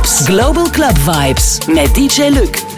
Vibes. Global Club Vibes met DJ Luc.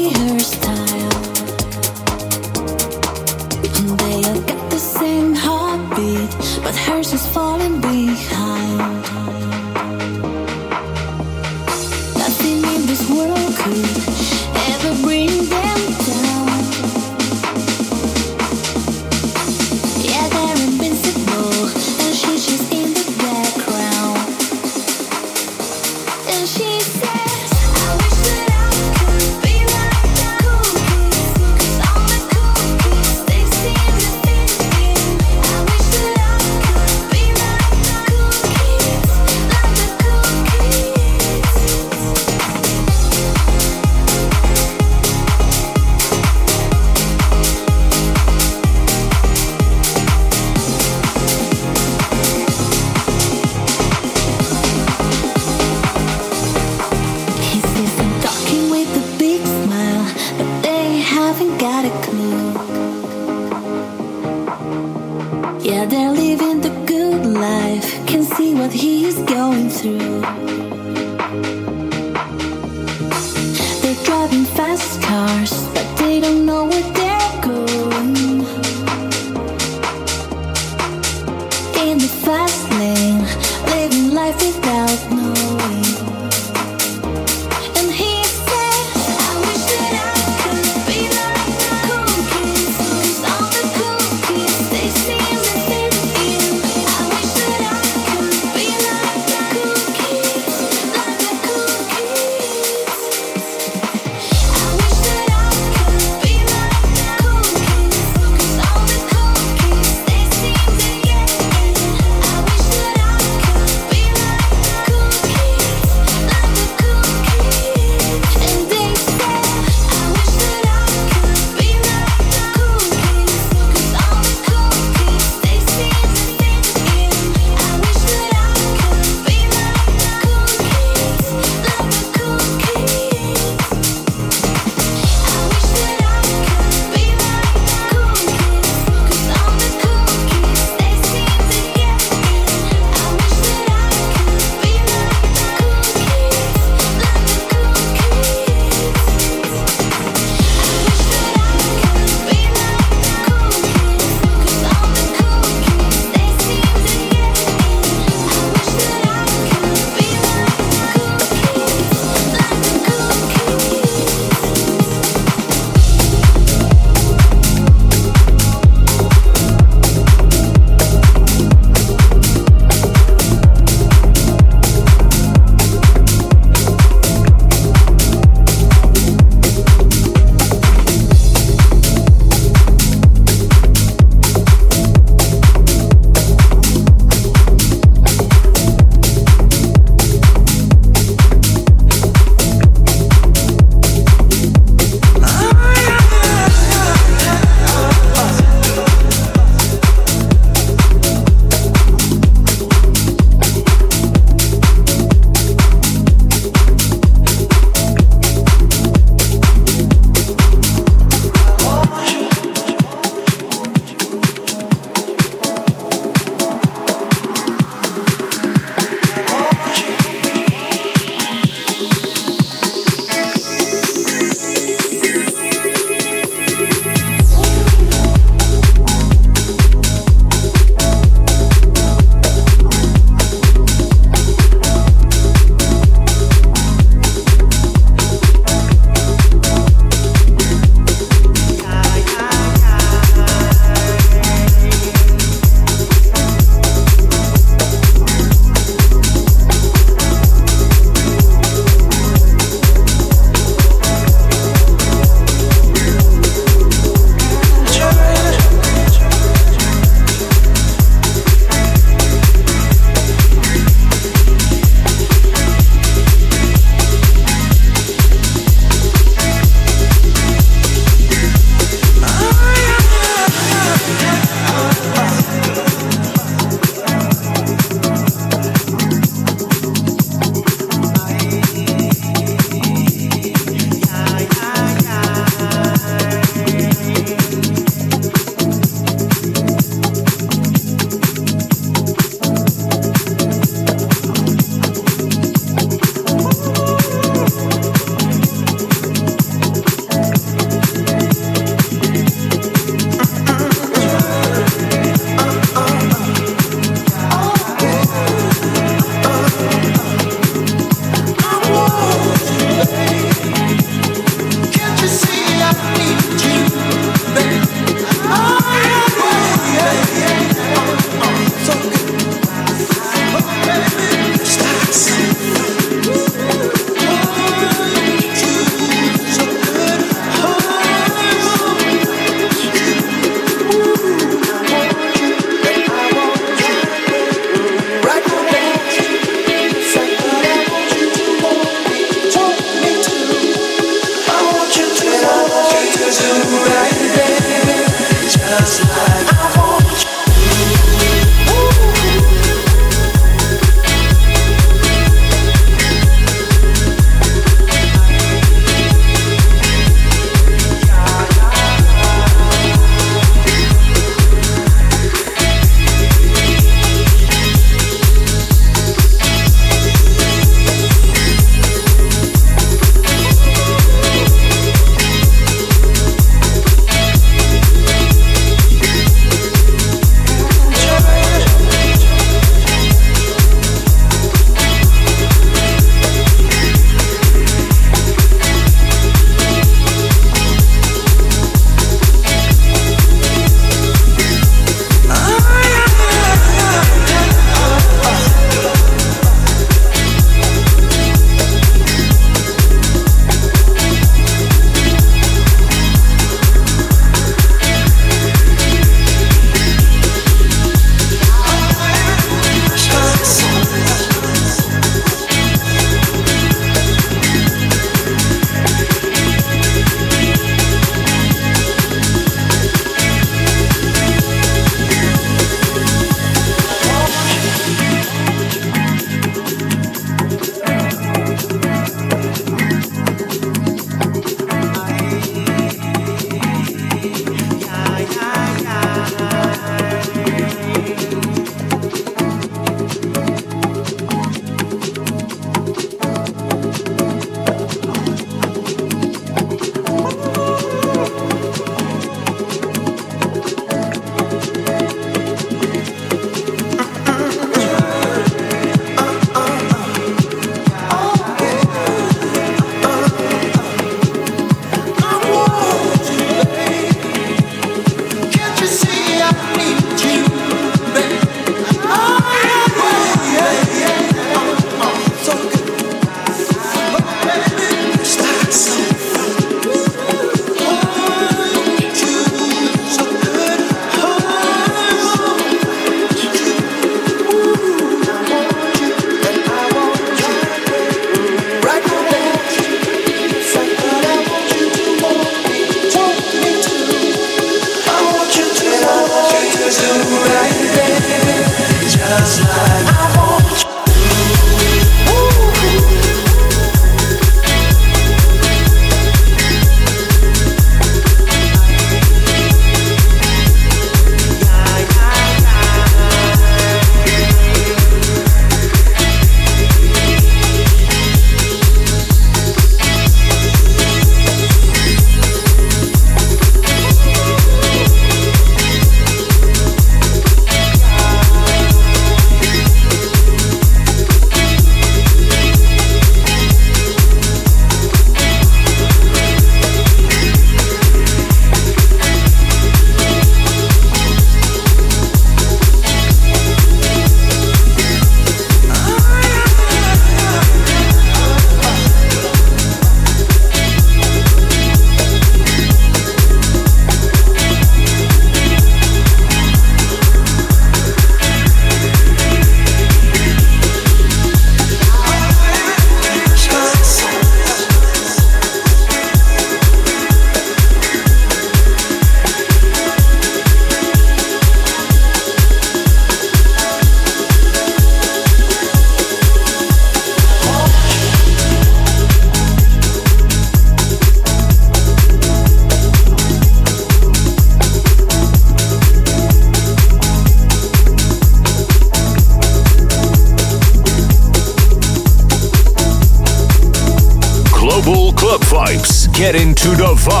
Get the vibe.